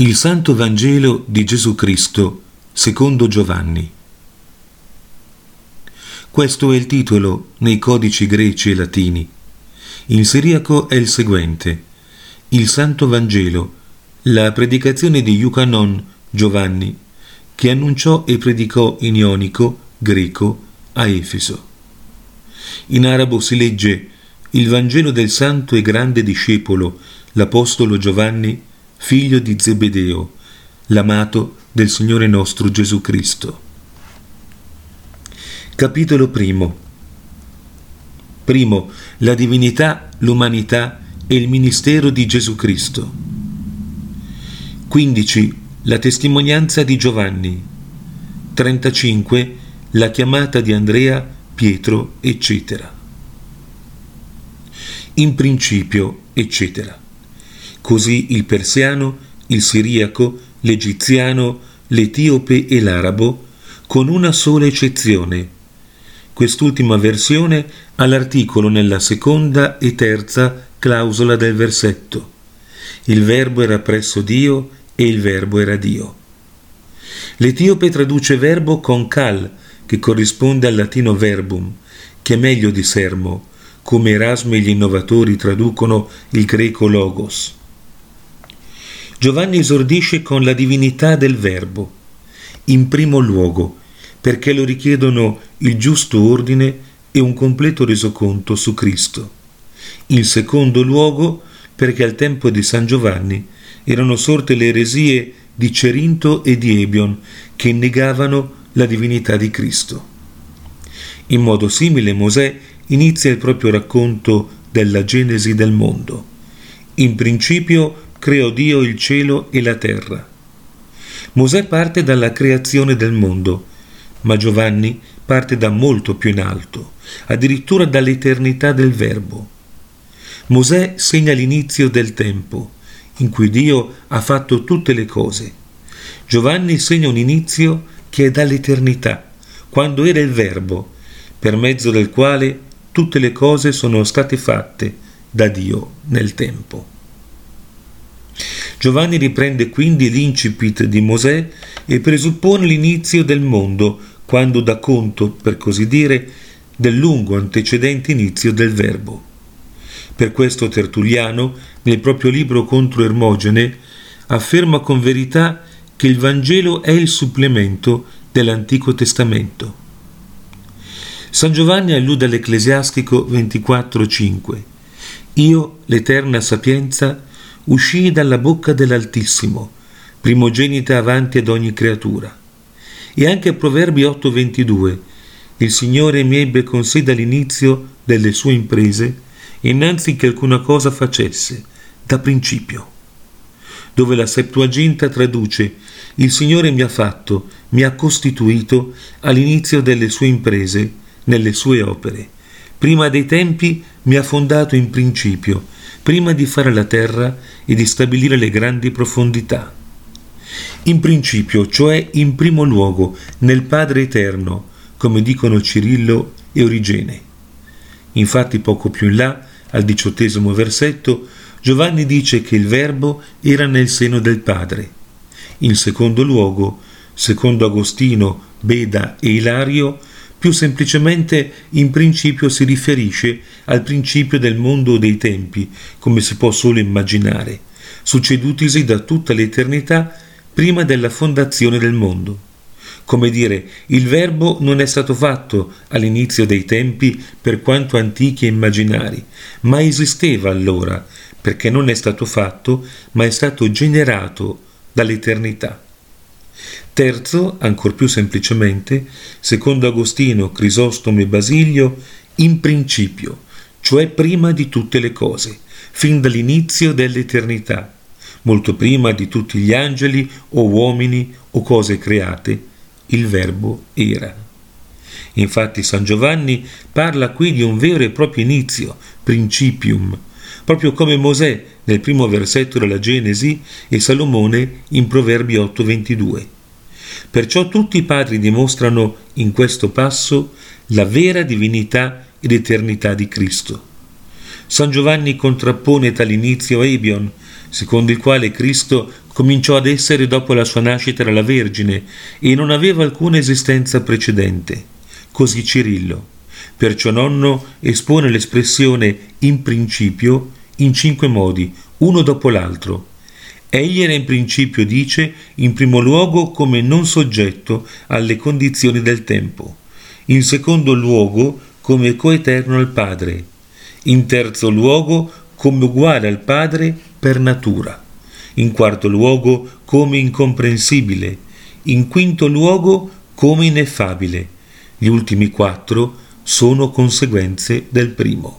Il Santo Vangelo di Gesù Cristo secondo Giovanni. Questo è il titolo nei codici greci e latini. In siriaco è il seguente. Il Santo Vangelo, la predicazione di Yucanon Giovanni, che annunciò e predicò in ionico, greco, a Efeso. In arabo si legge il Vangelo del santo e grande discepolo, l'Apostolo Giovanni, figlio di Zebedeo, l'amato del Signore nostro Gesù Cristo. Capitolo primo. Primo, la divinità, l'umanità e il ministero di Gesù Cristo. 15. La testimonianza di Giovanni. 35. La chiamata di Andrea, Pietro, eccetera. In principio, eccetera. Così il persiano, il siriaco, l'egiziano, l'etiope e l'arabo, con una sola eccezione. Quest'ultima versione ha l'articolo nella seconda e terza clausola del versetto. Il verbo era presso Dio e il verbo era Dio. L'etiope traduce verbo con cal, che corrisponde al latino verbum, che è meglio di sermo, come Erasmo e gli innovatori traducono il greco logos. Giovanni esordisce con la divinità del Verbo, in primo luogo, perché lo richiedono il giusto ordine e un completo resoconto su Cristo. In secondo luogo, perché al tempo di San Giovanni erano sorte le eresie di Cerinto e di Ebion che negavano la divinità di Cristo. In modo simile Mosè inizia il proprio racconto della genesi del mondo. In principio creò Dio il cielo e la terra. Mosè parte dalla creazione del mondo, ma Giovanni parte da molto più in alto, addirittura dall'eternità del Verbo. Mosè segna l'inizio del tempo, in cui Dio ha fatto tutte le cose. Giovanni segna un inizio che è dall'eternità, quando era il Verbo, per mezzo del quale tutte le cose sono state fatte da Dio nel tempo. Giovanni riprende quindi l'incipit di Mosè e presuppone l'inizio del mondo, quando dà conto, per così dire, del lungo antecedente inizio del Verbo. Per questo Tertulliano, nel proprio libro contro Ermogene, afferma con verità che il Vangelo è il supplemento dell'Antico Testamento. San Giovanni allude all'Ecclesiastico 24:5. Io, l'eterna sapienza, uscii dalla bocca dell'Altissimo, primogenita avanti ad ogni creatura. E anche Proverbi 8:22, il Signore mi ebbe con sé dall'inizio delle sue imprese, innanzi che alcuna cosa facesse, da principio. Dove la Septuaginta traduce, il Signore mi ha fatto, mi ha costituito all'inizio delle sue imprese, nelle sue opere. Prima dei tempi mi ha fondato in principio, prima di fare la terra e di stabilire le grandi profondità. In principio, cioè in primo luogo, nel Padre Eterno, come dicono Cirillo e Origene. Infatti poco più in là, al diciottesimo versetto, Giovanni dice che il Verbo era nel seno del Padre. In secondo luogo, secondo Agostino, Beda e Ilario, più semplicemente in principio si riferisce al principio del mondo dei tempi, come si può solo immaginare, succedutisi da tutta l'eternità prima della fondazione del mondo. Come dire, il Verbo non è stato fatto all'inizio dei tempi per quanto antichi e immaginari, ma esisteva allora, perché non è stato fatto, ma è stato generato dall'eternità. Terzo, ancor più semplicemente, secondo Agostino, Crisostomo e Basilio, in principio, cioè prima di tutte le cose, fin dall'inizio dell'eternità, molto prima di tutti gli angeli o uomini o cose create, il Verbo era. Infatti San Giovanni parla qui di un vero e proprio inizio, principium, proprio come Mosè nel primo versetto della Genesi e Salomone in Proverbi 8:22. Perciò tutti i padri dimostrano in questo passo la vera divinità ed eternità di Cristo. San Giovanni contrappone tale inizio a Ebion, secondo il quale Cristo cominciò ad essere dopo la sua nascita dalla Vergine e non aveva alcuna esistenza precedente. Così Cirillo. Perciò nonno espone l'espressione in principio in cinque modi, uno dopo l'altro. Egli era in principio, dice, in primo luogo come non soggetto alle condizioni del tempo, in secondo luogo come coeterno al Padre, in terzo luogo come uguale al Padre per natura, in quarto luogo come incomprensibile, in quinto luogo come ineffabile. Gli ultimi quattro sono conseguenze del primo.